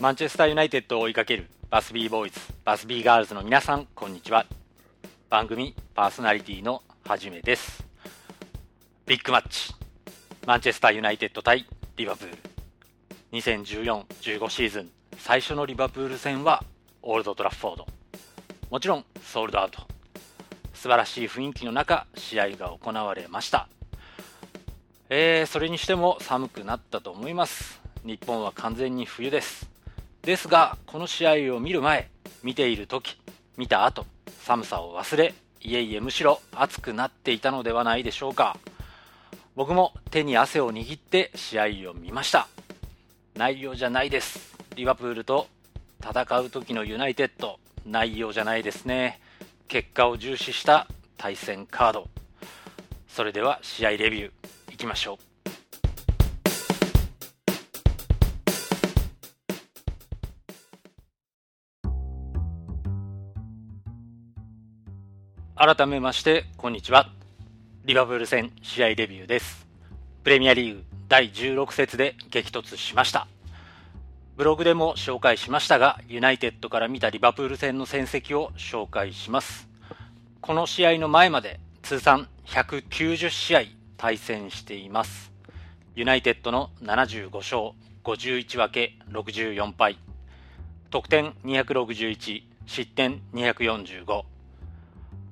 マンチェスターユナイテッドを追いかけるバスビーボーイズ、バスビーガールズの皆さん、こんにちは。番組パーソナリティのはじめです。ビッグマッチ、マンチェスターユナイテッド対リバプール。2014-15シーズン最初のリバプール戦はオールドトラッフォード。もちろんソールドアウト。素晴らしい雰囲気の中、試合が行われました。えー、それにしても寒くなったと思います。日本は完全に冬です。ですが、この試合を見る前、見ている時、見た後、寒さを忘れ、いえいえむしろ暑くなっていたのではないでしょうか。僕も手に汗を握って試合を見ました。内容じゃないです。リバプールと戦う時のユナイテッド、内容じゃないですね。結果を重視した対戦カード。それでは試合レビューいきましょう。改めましてこんにちは。リバプール戦試合レビューです。プレミアリーグ第16節で激突しました。ブログでも紹介しましたがユナイテッドから見たリバプール戦の戦績を紹介します。この試合の前まで通算190試合対戦しています。ユナイテッドの75勝51分け64敗。得点261失点245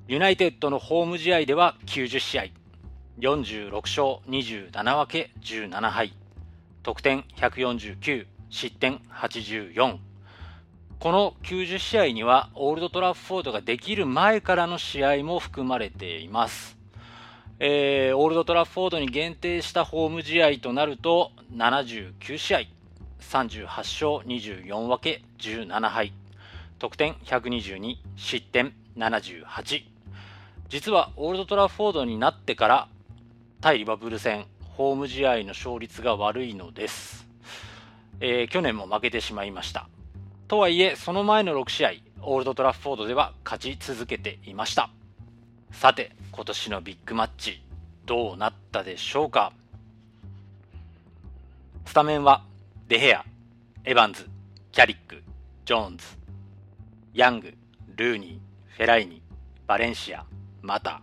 ユナイテッドのホーム試合では90試合、46勝27分け17敗、得点149、失点84。この90試合にはオールドトラッフォードができる前からの試合も含まれています。えー、オールドトラッフォードに限定したホーム試合となると79試合、38勝24分け17敗、得点122、失点78。実はオールドトラフォードになってから対リバプール戦ホーム試合の勝率が悪いのです、えー、去年も負けてしまいました。とはいえその前の6試合オールドトラフォードでは勝ち続けていました。さて今年のビッグマッチどうなったでしょうか？スタメンはデヘアエヴァンズキャリックジョーンズヤングルーニーフェライニバレンシア。また、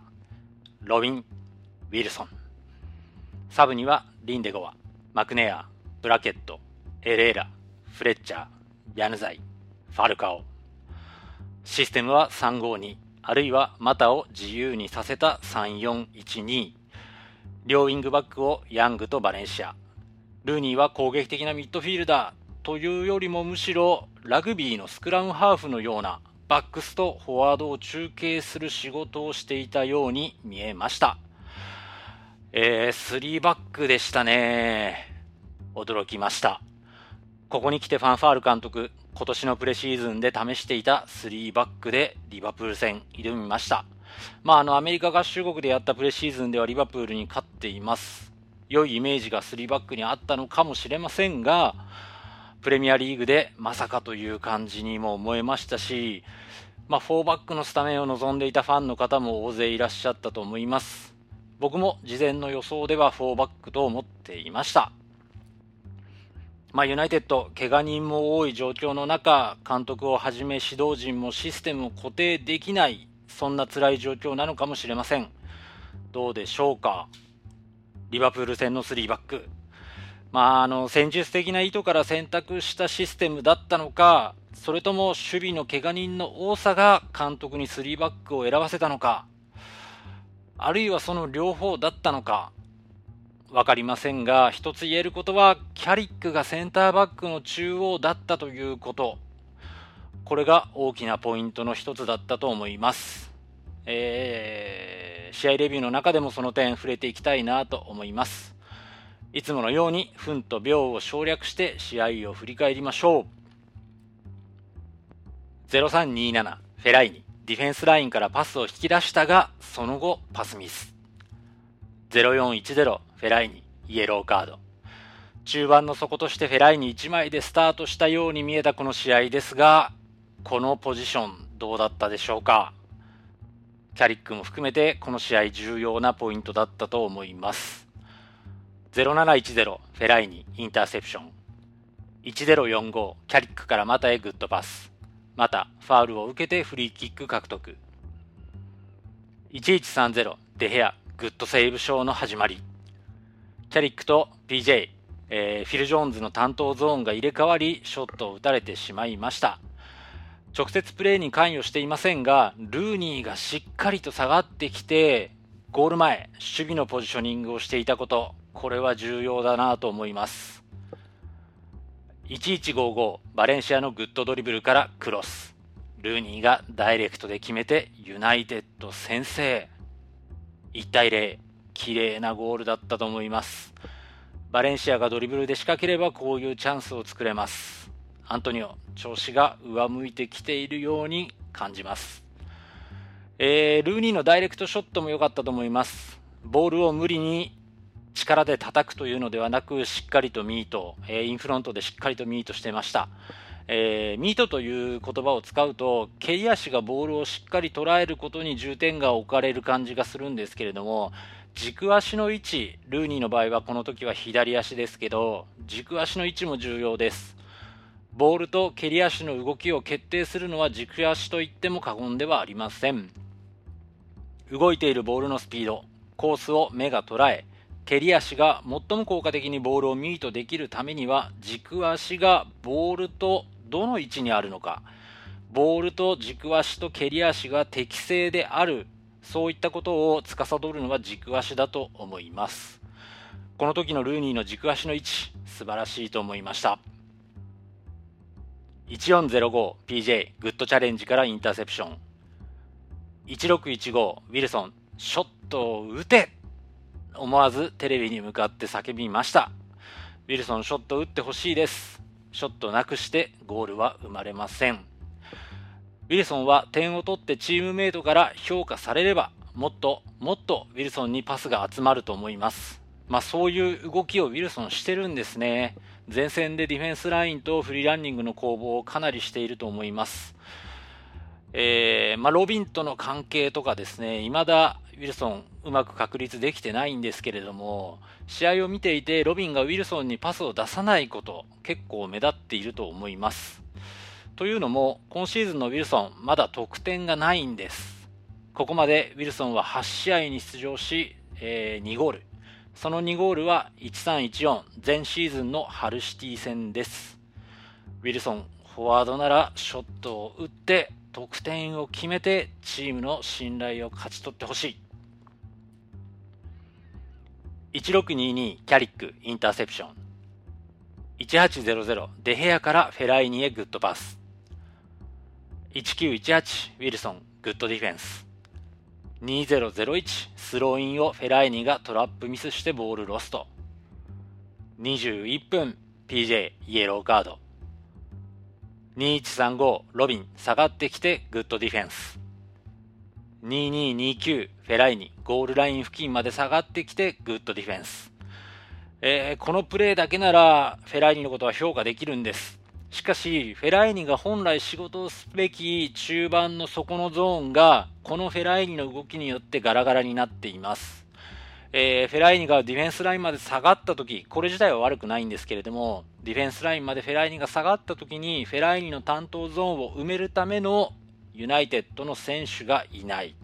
ロビン・ウィルソン。サブにはリンデゴア、マクネア、ブラケット、エレーラ、フレッチャー、ヤヌザイ、ファルカオ。システムは352、あるいはマタを自由にさせた3412。両ウィングバックをヤングとバレンシア。ルーニーは攻撃的なミッドフィールダーというよりもむしろラグビーのスクラムハーフのようなバックスとフォワードを中継する仕事をしていたように見えました。えー、3バックでしたね。驚きました。ここに来てファンファール監督、今年のプレシーズンで試していた3バックでリバプール戦挑みました。まあ、あの、アメリカ合衆国でやったプレシーズンではリバプールに勝っています。良いイメージが3バックにあったのかもしれませんが、プレミアリーグでまさかという感じにも思えましたし、まあ、4バックのスタメンを望んでいたファンの方も大勢いらっしゃったと思います。僕も事前の予想では4バックと思っていました。まあ、ユナイテッド、怪我人も多い状況の中、監督をはじめ指導陣もシステムを固定できない、そんな辛い状況なのかもしれません。どうでしょうか。リバプール戦の3バック、まあ、あの戦術的な意図から選択したシステムだったのか、それとも守備の怪我人の多さが監督に3バックを選ばせたのか、あるいはその両方だったのか、分かりませんが、一つ言えることは、キャリックがセンターバックの中央だったということ、これが大きなポイントの一つだったと思います。えー、試合レビューの中でもその点触れていきたいなと思います。いつものように分と秒を省略して試合を振り返りましょう。0327フェライニ。ディフェンスラインからパスを引き出したがその後パスミス。0410フェライニ。イエローカード。中盤の底としてフェライニ。1枚でスタートしたように見えたこの試合ですがこのポジションどうだったでしょうか。キャリックも含めてこの試合重要なポイントだったと思います。0710フェライニインターセプション。1045キャリックからマタへグッドパス。またファールを受けてフリーキック獲得。1130デヘアグッドセーブショーの始まり。キャリックと PJ、えー、フィル・ジョーンズの担当ゾーンが入れ替わりショットを打たれてしまいました。直接プレーに関与していませんがルーニーがしっかりと下がってきてゴール前守備のポジショニングをしていたこと。これは重要だなと思います。1155バレンシアのグッドドリブルからクロス。ルーニーがダイレクトで決めてユナイテッド先制。1対0綺麗なゴールだったと思います。バレンシアがドリブルで仕掛ければこういうチャンスを作れます。アントニオ調子が上向いてきているように感じます。えー、ルーニーのダイレクトショットも良かったと思います。ボールを無理に力で叩くというのではなくしっかりとミート、えー、インフロントでしっかりとミートしてました。えー、ミートという言葉を使うと蹴り足がボールをしっかり捉えることに重点が置かれる感じがするんですけれども軸足の位置ルーニーの場合はこの時は左足ですけど軸足の位置も重要です。ボールと蹴り足の動きを決定するのは軸足と言っても過言ではありません。動いているボールのスピードコースを目が捉え蹴り足が最も効果的にボールをミートできるためには軸足がボールとどの位置にあるのか、ボールと軸足と蹴り足が適正である、そういったことを司るのは軸足だと思います。この時のルーニーの軸足の位置、素晴らしいと思いました。1405PJ グッドチャレンジからインターセプション。1615ウィルソンショットを打て思わずテレビに向かって叫びました。ウィルソンショット打ってほしいです。ショットなくしてゴールは生まれません。ウィルソンは点を取ってチームメイトから評価されれば、もっともっとウィルソンにパスが集まると思います。まあそういう動きをウィルソンしてるんですね。前線でディフェンスラインとフリーランニングの攻防をかなりしていると思います。えー、まあ、ロビンとの関係とかですね、未だウィルソンうまく確立できてないんですけれども、試合を見ていてロビンがウィルソンにパスを出さないこと、結構目立っていると思います。というのも、今シーズンのウィルソン、まだ得点がないんです。ここまでウィルソンは8試合に出場し、えー、2ゴール。その2ゴールは1314前シーズンのハルシティ戦です。ウィルソン、フォワードならショットを打って得点を決めてチームの信頼を勝ち取ってほしい。1622キャリックインターセプション。1800デヘアからフェライニへグッドパス。1918ウィルソングッドディフェンス。2001スローインをフェライニがトラップミスしてボールロスト。21分 PJ イエローカード。2135ロビン下がってきてグッドディフェンス。2229フェライニゴールライン付近まで下がってきてグッドディフェンス、えー、このプレーだけならフェライニのことは評価できるんです。しかしフェライニが本来仕事をすべき中盤の底のゾーンがこのフェライニの動きによってガラガラになっています。えー、フェライニがディフェンスラインまで下がった時これ自体は悪くないんですけれどもディフェンスラインまでフェライニが下がった時にフェライニの担当ゾーンを埋めるためのユナイテッドの選手がいない。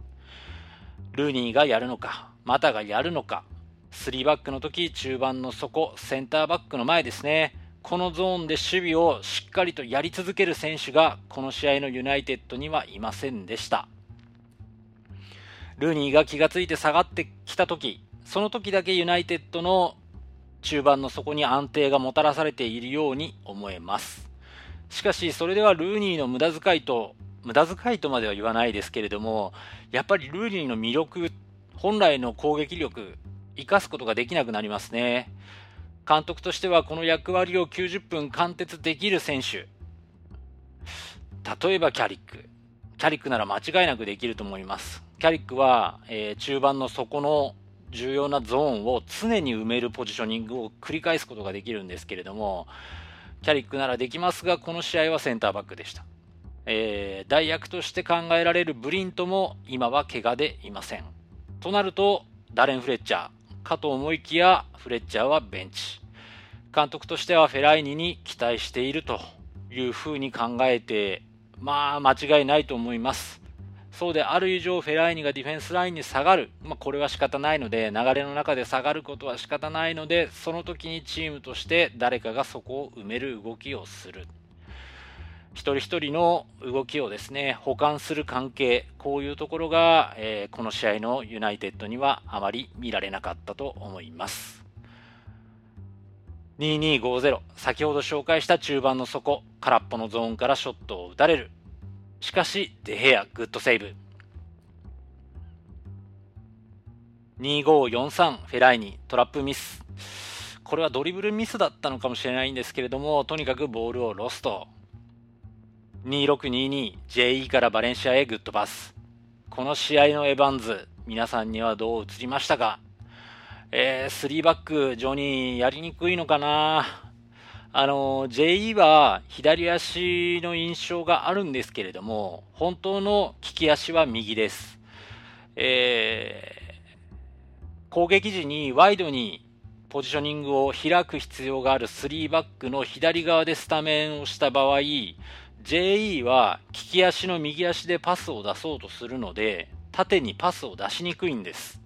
ルーニーがやるのか、マタがやるのか、3バックの時、中盤の底、センターバックの前ですね。このゾーンで守備をしっかりとやり続ける選手が、この試合のユナイテッドにはいませんでした。ルーニーが気がついて下がってきた時、その時だけユナイテッドの中盤の底に安定がもたらされているように思えます。しかし、それではルーニーの無駄遣いと無駄遣いとまでは言わないですけれども、やっぱりルーニーの魅力、本来の攻撃力、生かすことができなくなりますね。監督としてはこの役割を90分貫徹できる選手、例えばキャリック。キャリックなら間違いなくできると思います。キャリックは、えー、中盤の底の重要なゾーンを常に埋めるポジショニングを繰り返すことができるんですけれども、キャリックならできますが、この試合はセンターバックでした。えー、代役として考えられるブリントも今は怪我でいません。となると、ダレン・フレッチャーかと思いきや、フレッチャーはベンチ。監督としてはフェライニに期待しているというふうに考えて、まあ間違いないと思います。そうである以上、フェライニがディフェンスラインに下がる、まあ、これは仕方ないので、流れの中で下がることは仕方ないので、その時にチームとして誰かがそこを埋める動きをする。一人一人の動きをですね、補完する関係、こういうところが、えー、この試合のユナイテッドにはあまり見られなかったと思います。2250、先ほど紹介した中盤の底、空っぽのゾーンからショットを打たれる。しかし、デヘア、グッドセーブ。2543、フェライニ、トラップミス。これはドリブルミスだったのかもしれないんですけれども、とにかくボールをロスト。2622、JE からバレンシアへグッドパス。この試合のエヴァンズ、皆さんにはどう映りましたか？えー、3バック、ジョニーやりにくいのかな？あの、JE は左足の印象があるんですけれども、本当の利き足は右です。えー、攻撃時にワイドにポジショニングを開く必要がある3バックの左側でスタメンをした場合、JE は利き足の右足でパスを出そうとするので、縦にパスを出しにくいんです。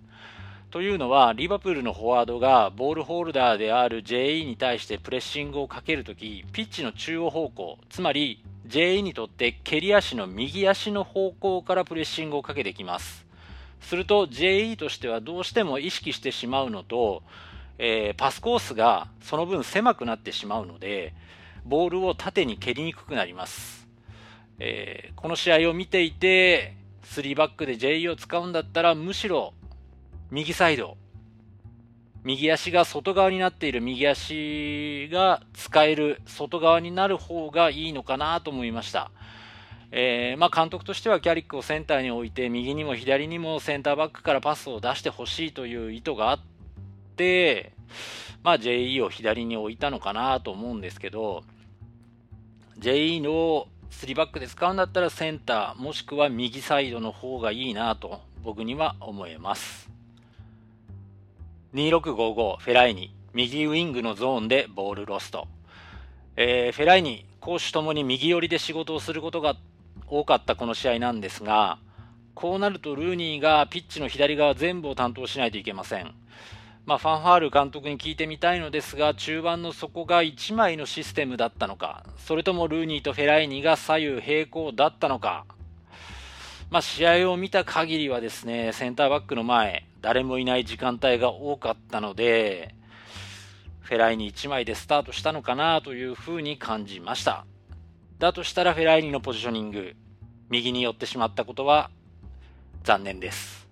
というのは、リバプールのフォワードがボールホルダーである JE に対してプレッシングをかけるとき、ピッチの中央方向、つまり JE にとって蹴り足の右足の方向からプレッシングをかけてきます。すると JE としてはどうしても意識してしまうのと、えー、パスコースがその分狭くなってしまうので、ボールを縦に蹴りにくくなります。えー、この試合を見ていて、3バックで JE を使うんだったら、むしろ右サイド、右足が外側になっている右足が使える外側になる方がいいのかなと思いました。えー、まあ、監督としてはキャリックをセンターに置いて右にも左にもセンターバックからパスを出してほしいという意図があって、まあ、JE を左に置いたのかなと思うんですけど、JE の3バックで使うんだったらセンターもしくは右サイドの方がいいなと僕には思えます。2655フェライニ右ウィングのゾーンでボールロスト。えー、フェライニ攻守ともに右寄りで仕事をすることが多かったこの試合なんですが、こうなるとルーニーがピッチの左側全部を担当しないといけません。まあ、ファンファール監督に聞いてみたいのですが、中盤の底が1枚のシステムだったのか、それともルーニーとフェライニが左右並行だったのか、まあ、試合を見た限りはですね、センターバックの前、誰もいない時間帯が多かったので、フェライニ1枚でスタートしたのかなというふうに感じました。だとしたらフェライニのポジショニング、右に寄ってしまったことは残念です。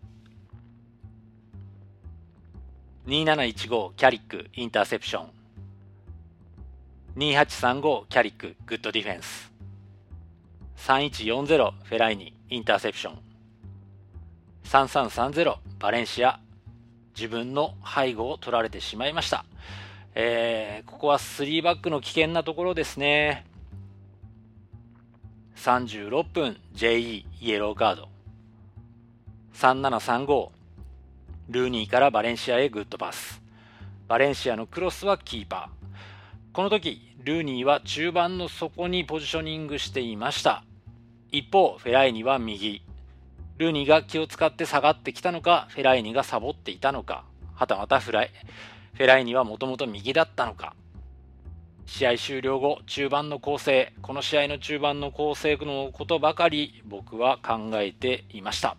2715キャリックインターセプション。2835キャリックグッドディフェンス。3140フェライニインターセプション。3330バレンシア。自分の背後を取られてしまいました、えー、ここは3バックの危険なところですね。36分 JE イエローカード。3735ルーニーからバレンシアへグッドパス。バレンシアのクロスはキーパー。この時、ルーニーは中盤の底にポジショニングしていました。一方、フェライニは右。ルーニーが気を使って下がってきたのか、フェライニがサボっていたのか、はたまたフライ。フェライニはもともと右だったのか。試合終了後、中盤の構成、この試合の中盤の構成のことばかり僕は考えていました。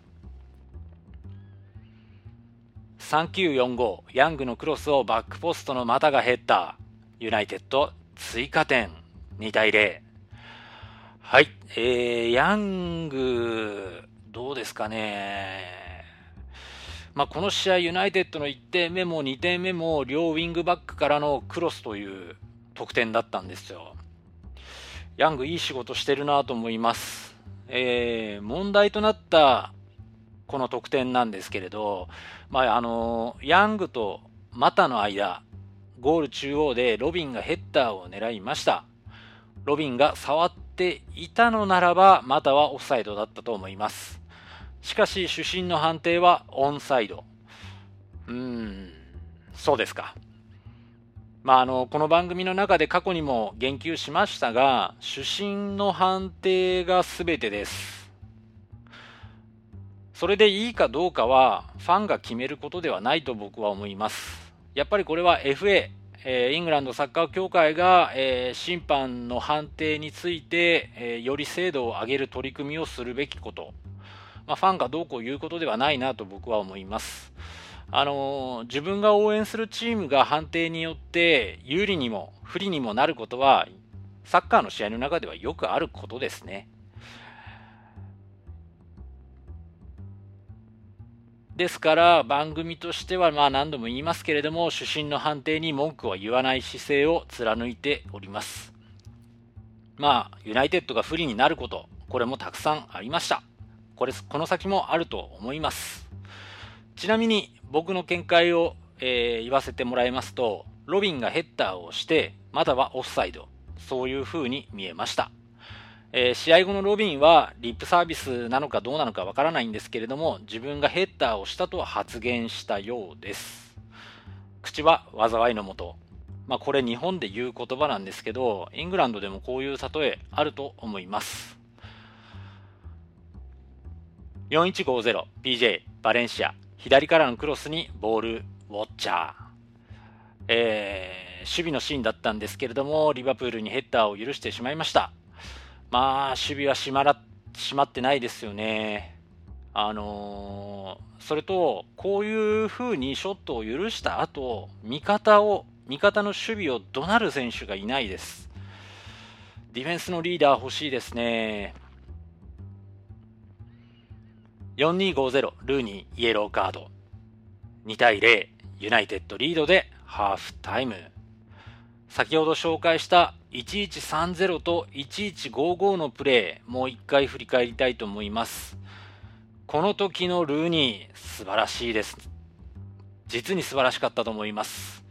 3945ヤングのクロスをバックポストの股が減った。ユナイテッド追加点。2対0はい、えー、ヤングどうですかね。まあ、この試合ユナイテッドの1点目も2点目も両ウィングバックからのクロスという得点だったんですよ。ヤングいい仕事してるなと思います、えー、問題となったこの得点なんですけれど、まあ、あのヤングとマタの間、ゴール中央でロビンがヘッダーを狙いました。ロビンが触っていたのならば、マタはオフサイドだったと思います。しかし、主審の判定はオンサイド。うーん、そうですか。まあ、あのこの番組の中で過去にも言及しましたが主審の判定が全てですそれでいいかどうかはファンが決めることではないと僕は思いますやっぱりこれは FA えイングランドサッカー協会が、え審判の判定について、えより精度を上げる取り組みをするべきこと、まあ、ファンがどうこう言うことではないなと僕は思います。あの自分が応援するチームが判定によって有利にも不利にもなることはサッカーの試合の中ではよくあることですね。ですから番組としてはまあ何度も言いますけれども主審の判定に文句は言わない姿勢を貫いております。まあユナイテッドが不利になることこれもたくさんありました。これこの先もあると思います。ちなみに僕の見解を、えー、言わせてもらいますとロビンがヘッダーをしてまだはオフサイドそういう風に見えました。えー、試合後のロビンはリップサービスなのかどうなのかわからないんですけれども自分がヘッダーをしたと発言したようです。口は災いのもと。まあ、これ日本で言う言葉なんですけどイングランドでもこういう例えあると思います。4150PJ バレンシア。左からのクロスにボールウォッチャー、えー、守備のシーンだったんですけれどもリバプールにヘッダーを許してしまいました。まあ、守備は閉まら閉まってないですよね。あのー、それと、こういう風にショットを許した後、味方を、味方の守備を怒鳴る選手がいないです。ディフェンスのリーダー欲しいですね。4250ルーニーイエローカード。2対0ユナイテッドリードでハーフタイム。先ほど紹介した1130と1155のプレー、もう一回振り返りたいと思います。この時のルーニー、素晴らしいです。実に素晴らしかったと思います。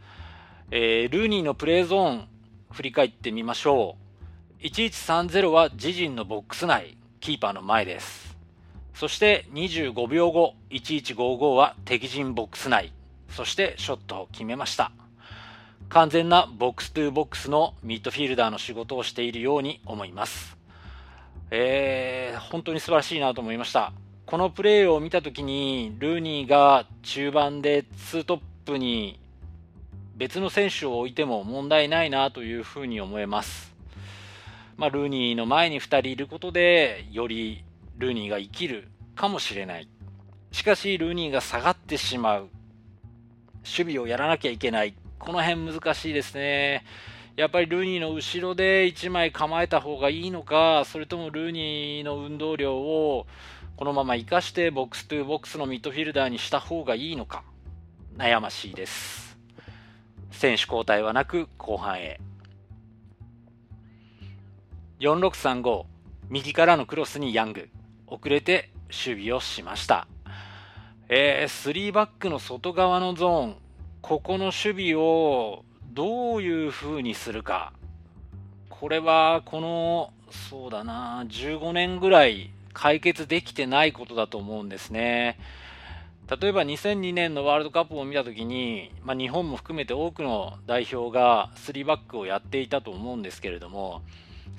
えー、ルーニーのプレーゾーン、振り返ってみましょう。1130は自陣のボックス内、キーパーの前です。そして25秒後、1155は敵陣ボックス内、そしてショットを決めました。完全なボックストゥボックスのミッドフィールダーの仕事をしているように思います。えー、本当に素晴らしいなと思いました。このプレーを見たときに、ルーニーが中盤で2トップに別の選手を置いても問題ないなというふうに思えます。まあ、ルーニーの前に2人いることで、よりルーニーが生きるかもしれない。しかし、ルーニーが下がってしまう。守備をやらなきゃいけない。この辺難しいですね。やっぱりルーニーの後ろで1枚構えた方がいいのか、それともルーニーの運動量をこのまま生かしてボックストゥーボックスのミッドフィルダーにした方がいいのか、悩ましいです。選手交代はなく後半へ。4635、右からのクロスにヤング、遅れて守備をしました。えー、3バックの外側のゾーン、ここの守備をどういう風にするか。これは、この、そうだな、15年ぐらい解決できてないことだと思うんですね。例えば2002年のワールドカップを見たときに、まあ、日本も含めて多くの代表が3バックをやっていたと思うんですけれども、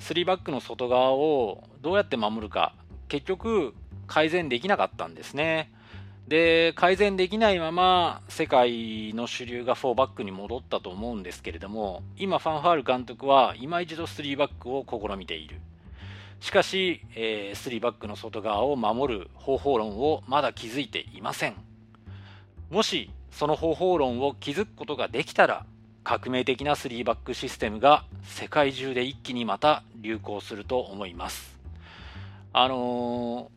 3バックの外側をどうやって守るか、結局改善できなかったんですね。で、改善できないまま世界の主流が4バックに戻ったと思うんですけれども、今ファンファール監督は今一度3バックを試みている。しかし、えー、3バックの外側を守る方法論をまだ築いていません。もしその方法論を築くことができたら、革命的な3バックシステムが世界中で一気にまた流行すると思います。あのー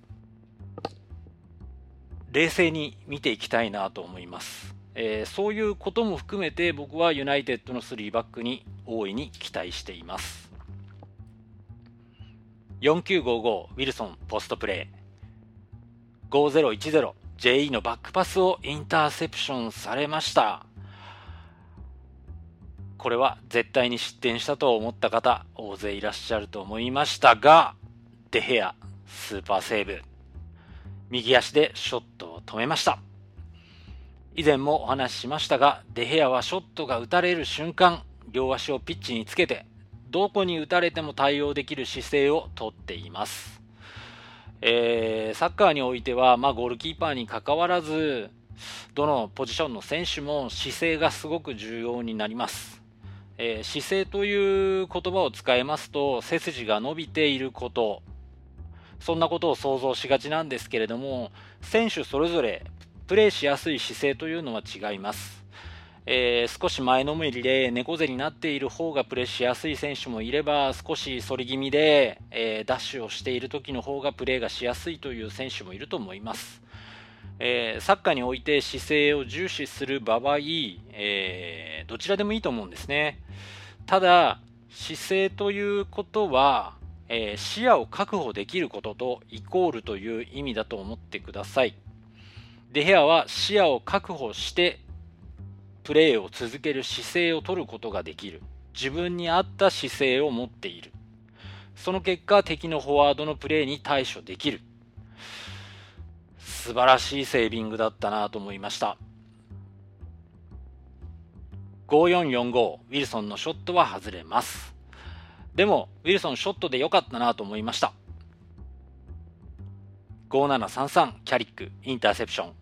冷静に見ていきたいなと思います。えー、そういうことも含めて僕はユナイテッドの3バックに大いに期待しています。4955ウィルソンポストプレー 5010JE のバックパスをインターセプションされました。これは絶対に失点したと思った方大勢いらっしゃると思いましたが、デヘアスーパーセーブ。右足でショットを止めました。以前もお話ししましたが、デヘアはショットが打たれる瞬間、両足をピッチにつけて、どこに打たれても対応できる姿勢をとっています。えー、サッカーにおいては、まあ、ゴールキーパーにかかわらず、どのポジションの選手も姿勢がすごく重要になります。えー、姿勢という言葉を使いますと、背筋が伸びていること、そんなことを想像しがちなんですけれども、選手それぞれプレーしやすい姿勢というのは違います。えー、少し前のめりで猫背になっている方がプレーしやすい選手もいれば少し反り気味で、えー、ダッシュをしている時の方がプレーがしやすいという選手もいると思います、えー、サッカーにおいて姿勢を重視する場合、えどちらでもいいと思うんですねただ姿勢ということは、え視野を確保できることとイコールという意味だと思ってください。デヘアは視野を確保してプレーを続ける姿勢を取ることができる。自分に合った姿勢を持っている。その結果敵のフォワードのプレーに対処できる。素晴らしいセービングだったなと思いました。5445ウィルソンのショットは外れます。でもウィルソンショットで良かったなと思いました。5733キャリックインターセプション。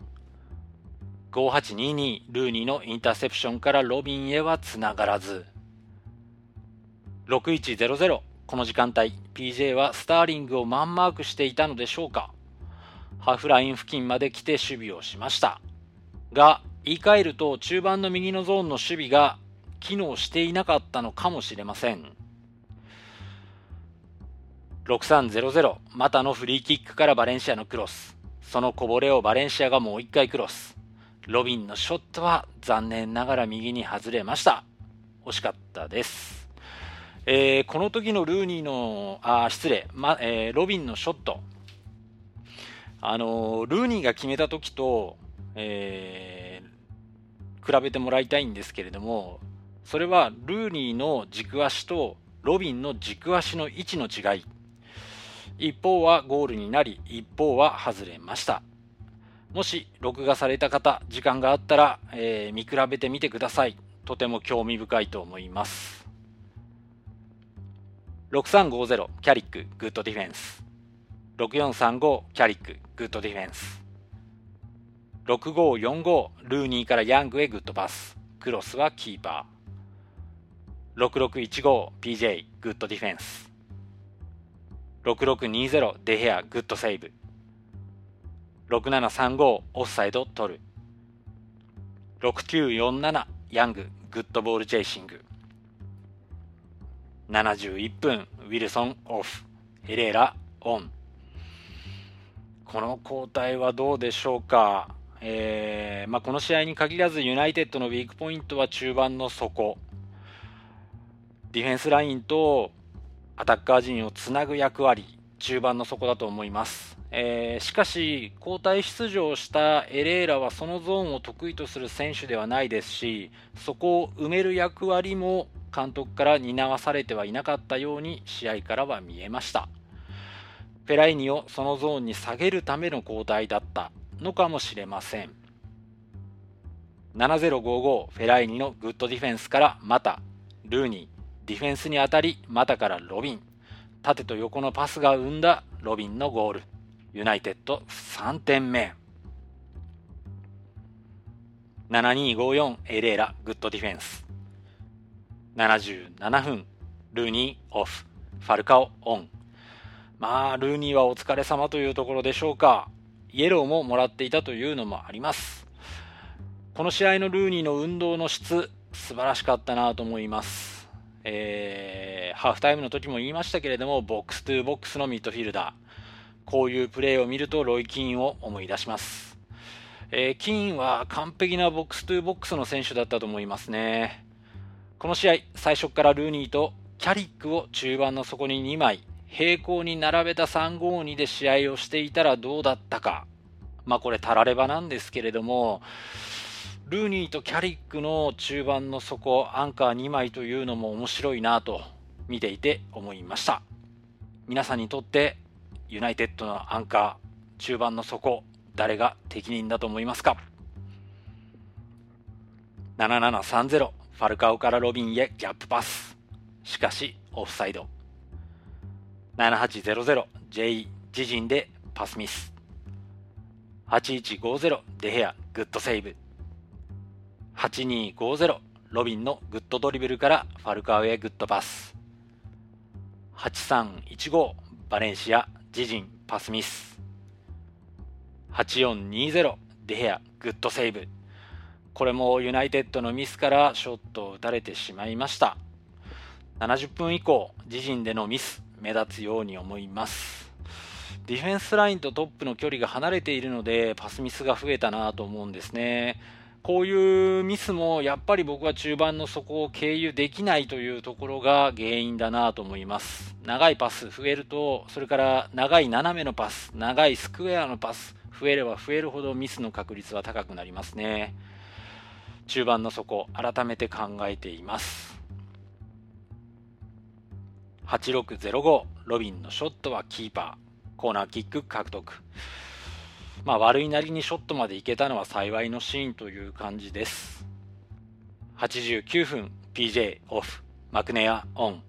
5822ルーニーのインターセプションからロビンへはつながらず。6100この時間帯 PJ はスターリングをマンマークしていたのでしょうか。ハーフライン付近まで来て守備をしました。が言い換えると中盤の右のゾーンの守備が機能していなかったのかもしれません。6300またのフリーキックからバレンシアのクロスそのこぼれをバレンシアがもう一回クロスロビンのショットは残念ながら右に外れました。惜しかったです。えー、この時のルーニーの、あ、失礼、まえー、ロビンのショット。あのー、ルーニーが決めた時と、え比べてもらいたいんですけれども、それはルーニーの軸足とロビンの軸足の位置の違い。一方はゴールになり、一方は外れました。もし録画された方、時間があったら、えー、見比べてみてください。とても興味深いと思います。6350キャリックグッドディフェンス。6435キャリックグッドディフェンス。6545ルーニーからヤングへグッドパス。クロスはキーパー。6615 PJ グッドディフェンス。6620デヘアグッドセーブ。6735オフサイド取る。6947ヤンググッドボールチェイシング。71分ウィルソンオフ。ヘレーラオン。この交代はどうでしょうか、えーまあ、この試合に限らずユナイテッドのウィークポイントは中盤の底。ディフェンスラインとアタッカー陣をつなぐ役割中盤の底だと思いますえー、しかし、交代出場したエレーラはそのゾーンを得意とする選手ではないですし、そこを埋める役割も監督から担わされてはいなかったように試合からは見えました。フェライニをそのゾーンに下げるための交代だったのかもしれません。7055フェライニのグッドディフェンスからまたルーニー、ディフェンスに当たりまたからロビン、縦と横のパスが生んだロビンのゴール。ユナイテッド3点目。7254エレーラ、グッドディフェンス。77分、ルーニーオフ、ファルカオオン。まあ、ルーニーはお疲れ様というところでしょうか。イエローももらっていたというのもあります。この試合のルーニーの運動の質、素晴らしかったなと思います。えー、ハーフタイムの時も言いましたけれども、ボックストゥボックスのミッドフィルダー。こういうプレーを見るとロイ・キーンを思い出します。えー、キーンは完璧なボックス2ボックスの選手だったと思いますね。この試合、最初からルーニーとキャリックを中盤の底に2枚、平行に並べた352で試合をしていたらどうだったか。まあこれたらればなんですけれども、ルーニーとキャリックの中盤の底、アンカー2枚というのも面白いなと見ていて思いました。皆さんにとってユナイテッドのアンカー、中盤の底、誰が適任だと思いますか ?7730、ファルカオからロビンへグッドパス。しかし、オフサイド。7800J 自陣でパスミス。8150デヘアグッドセーブ。8250ロビンのグッドドリブルからファルカオへグッドパス。8315バレンシア自陣パスミス。8420デヘアグッドセーブ。これもユナイテッドのミスからショットを打たれてしまいました。70分以降、自陣でのミス、目立つように思います。ディフェンスラインとトップの距離が離れているので、パスミスが増えたなと思うんですね。こういうミスもやっぱり僕は中盤の底を経由できないというところが原因だなと思います。長いパス増えると、それから長い斜めのパス、長いスクエアのパス、増えれば増えるほどミスの確率は高くなりますね。中盤の底、改めて考えています。8605ロビンのショットはキーパーコーナーキック獲得まあ悪いなりにショットまでいけたのは幸いのシーンという感じです。89分 PJ オフ。マクネアオン。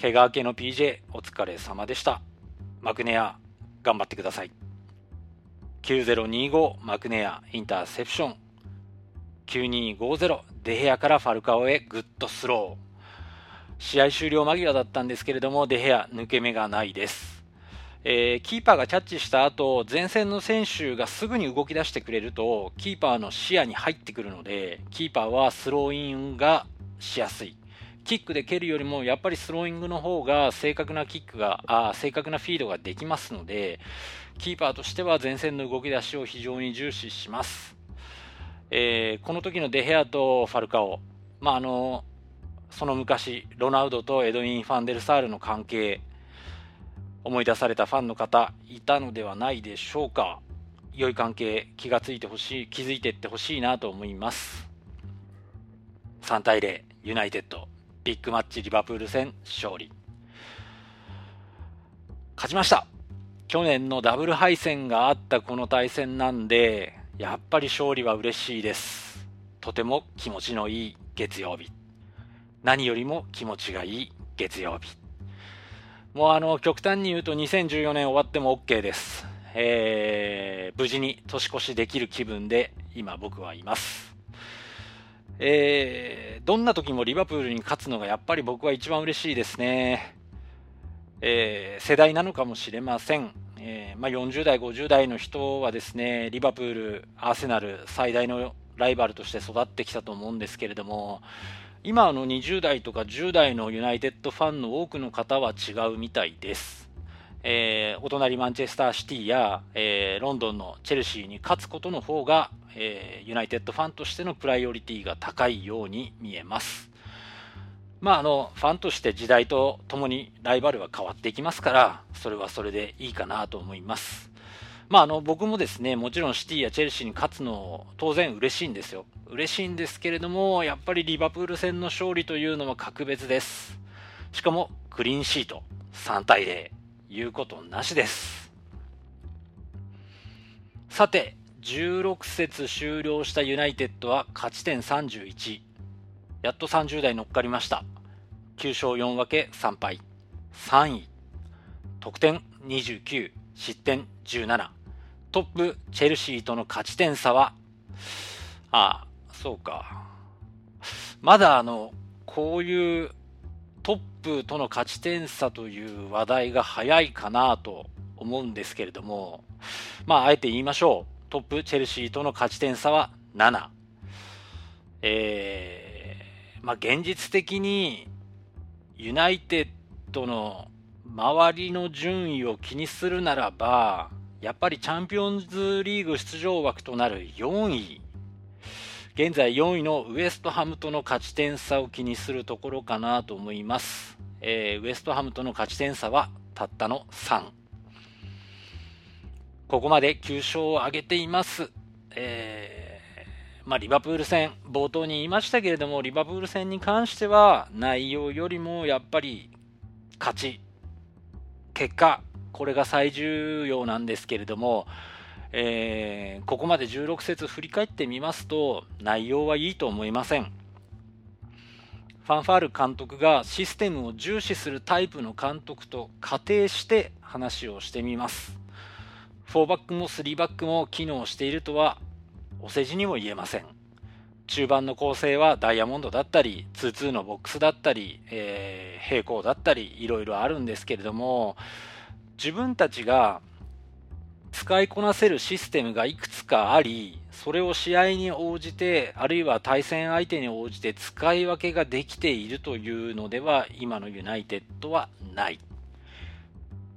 怪我明けの PJ お疲れ様でした。マクネア頑張ってください。9025マクネアインターセプション。9250デヘアからファルカオへグッドスロー。試合終了間際だったんですけれども、デヘア、抜け目がないです。えー、キーパーがキャッチした後、前線の選手がすぐに動き出してくれると、キーパーの視野に入ってくるので、キーパーはスローインがしやすい。キックで蹴るよりも、やっぱりスローイングの方が正確なキックが、あ正確なフィードができますので、キーパーとしては前線の動き出しを非常に重視します。えー、この時のデヘアとファルカオ、まあ、あのその昔ロナウドとエドウィン・ファンデルサールの関係思い出されたファンの方いたのではないでしょうか。良い関係気がついてほしい気づいてってほしいなと思います。3対0ユナイテッドビッグマッチリバプール戦勝利。勝ちました。去年のダブル敗戦があったこの対戦なんでやっぱり勝利は嬉しいです。とても気持ちのいい月曜日。何よりも気持ちがいい月曜日。もうあの、極端に言うと2014年終わっても OK です。えー、無事に年越しできる気分で今僕はいます。えー、どんな時もリバプールに勝つのがやっぱり僕は一番嬉しいですね。えー、世代なのかもしれません。えー、まあ、40代、50代の人はですね、リバプール、アーセナル最大のライバルとして育ってきたと思うんですけれども、今の20代とか10代のユナイテッドファンの多くの方は違うみたいです。えー、お隣マンチェスターシティや、えー、ロンドンのチェルシーに勝つことの方が、えー、ユナイテッドファンとしてのプライオリティが高いように見えます。まあ、あのファンとして時代とともにライバルは変わっていきますから、それはそれでいいかなと思います。まあ、あの僕もですねもちろんシティやチェルシーに勝つの当然嬉しいんですよ。嬉しいんですけれどもやっぱりリバプール戦の勝利というのは格別です。しかもクリーンシート3対0いうことなしです。さて16節終了したユナイテッドは勝ち点31やっと30代乗っかりました。9勝4分け3敗。3位。得点29失点17トップチェルシーとの勝ち点差は、ああ、そうか。まだあの、こういうトップとの勝ち点差という話題が早いかなと思うんですけれども、まあ、あえて言いましょう。トップチェルシーとの勝ち点差は7。えー、まあ、現実的にユナイテッドの周りの順位を気にするならば、やっぱりチャンピオンズリーグ出場枠となる4位、現在4位のウエストハムとの勝ち点差を気にするところかなと思います。えー、ウエストハムとの勝ち点差はたったの3。ここまで9勝を挙げています。えー、まあ、リバプール戦、冒頭に言いましたけれども、リバプール戦に関しては、内容よりもやっぱり勝ち、結果、これが最重要なんですけれども、えー、ここまで16節振り返ってみますと内容はいいと思いませんファンファール監督がシステムを重視するタイプの監督と仮定して話をしてみます。4バックも3バックも機能しているとはお世辞にも言えません。中盤の構成はダイヤモンドだったり、2-2のボックスだったり、えー、平行だったり、いろいろあるんですけれども、自分たちが使いこなせるシステムがいくつかあり、それを試合に応じて、あるいは対戦相手に応じて使い分けができているというのでは、今のユナイテッドはない。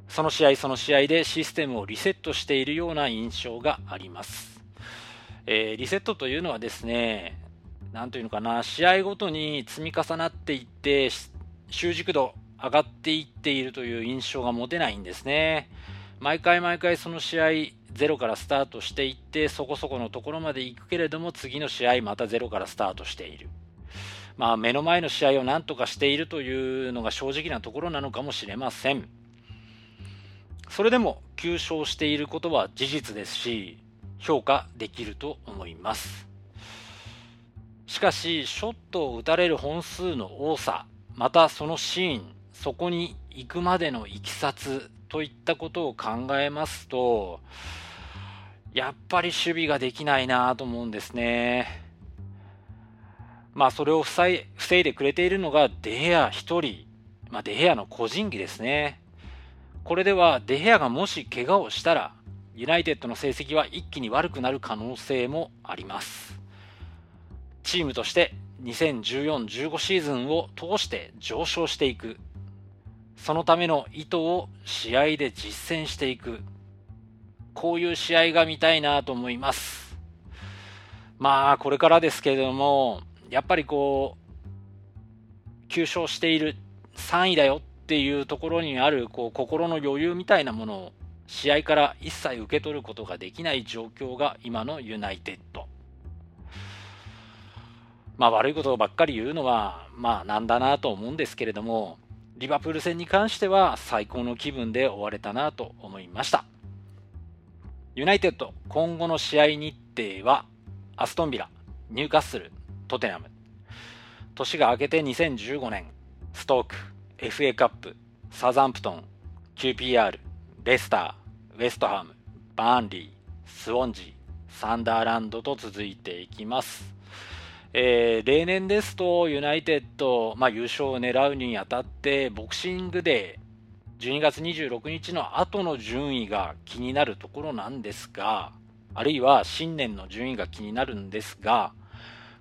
その試合その試合でシステムをリセットしているような印象があります。えー、リセットというのはですね、なんというのかな、試合ごとに積み重なっていって、習熟度上がっていっているという印象が持てないんですね。毎回毎回その試合、ゼロからスタートしていって、そこそこのところまで行くけれども、次の試合またゼロからスタートしている。まあ、目の前の試合を何とかしているというのが正直なところなのかもしれません。それでも9勝していることは事実ですし、評価できると思います。しかし、ショットを打たれる本数の多さ、またそのシーン、そこに行くまでのいきさつといったことを考えますと、やっぱり守備ができないなと思うんですね。まあ、それを防い防いでくれているのがデヘア1人、まあ、デヘアの個人技ですね。これではデヘアがもし怪我をしたら、ユナイテッドの成績は一気に悪くなる可能性もあります。チームとして2014-15シーズンを通して上昇していく。そのための意図を試合で実践していく。こういう試合が見たいなと思います。まあ、これからですけれども、やっぱりこう、9勝している3位だよっていうところにあるこう心の余裕みたいなものを試合から一切受け取ることができない状況が今のユナイテッド。まあ悪いことばっかり言うのはまあなんだなと思うんですけれども、リバプール戦に関しては最高の気分で終われたなと思いました。ユナイテッド今後の試合日程はアストンビラ、ニューカッスル、トテナム。年が明けて2015年、ストーク、FA カップ、サザンプトン、QPR、レスター、ウェストハム、バーンリー、スウォンジー、サンダーランドと続いていきます。えー、例年ですとユナイテッド、まあ、優勝を狙うにあたってボクシングデー12月26日の後の順位が気になるところなんですがあるいは新年の順位が気になるんですが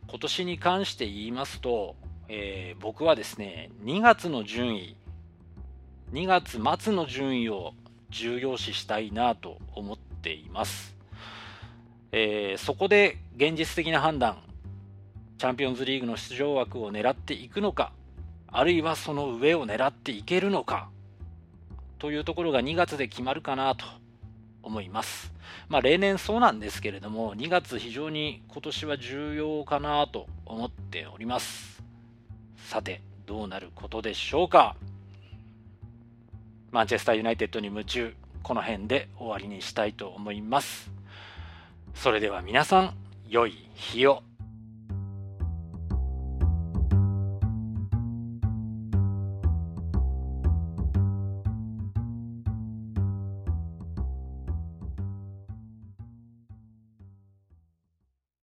今年に関して言いますと、えー、僕はですね2月の順位2月末の順位を重要視したいなと思っています、えー、そこで現実的な判断チャンピオンズリーグの出場枠を狙っていくのか、あるいはその上を狙っていけるのか、というところが2月で決まるかなと思います。まあ例年そうなんですけれども、2月非常に今年は重要かなと思っております。さて、どうなることでしょうか。マンチェスターユナイテッドに夢中、この辺で終わりにしたいと思います。それでは皆さん、良い日を。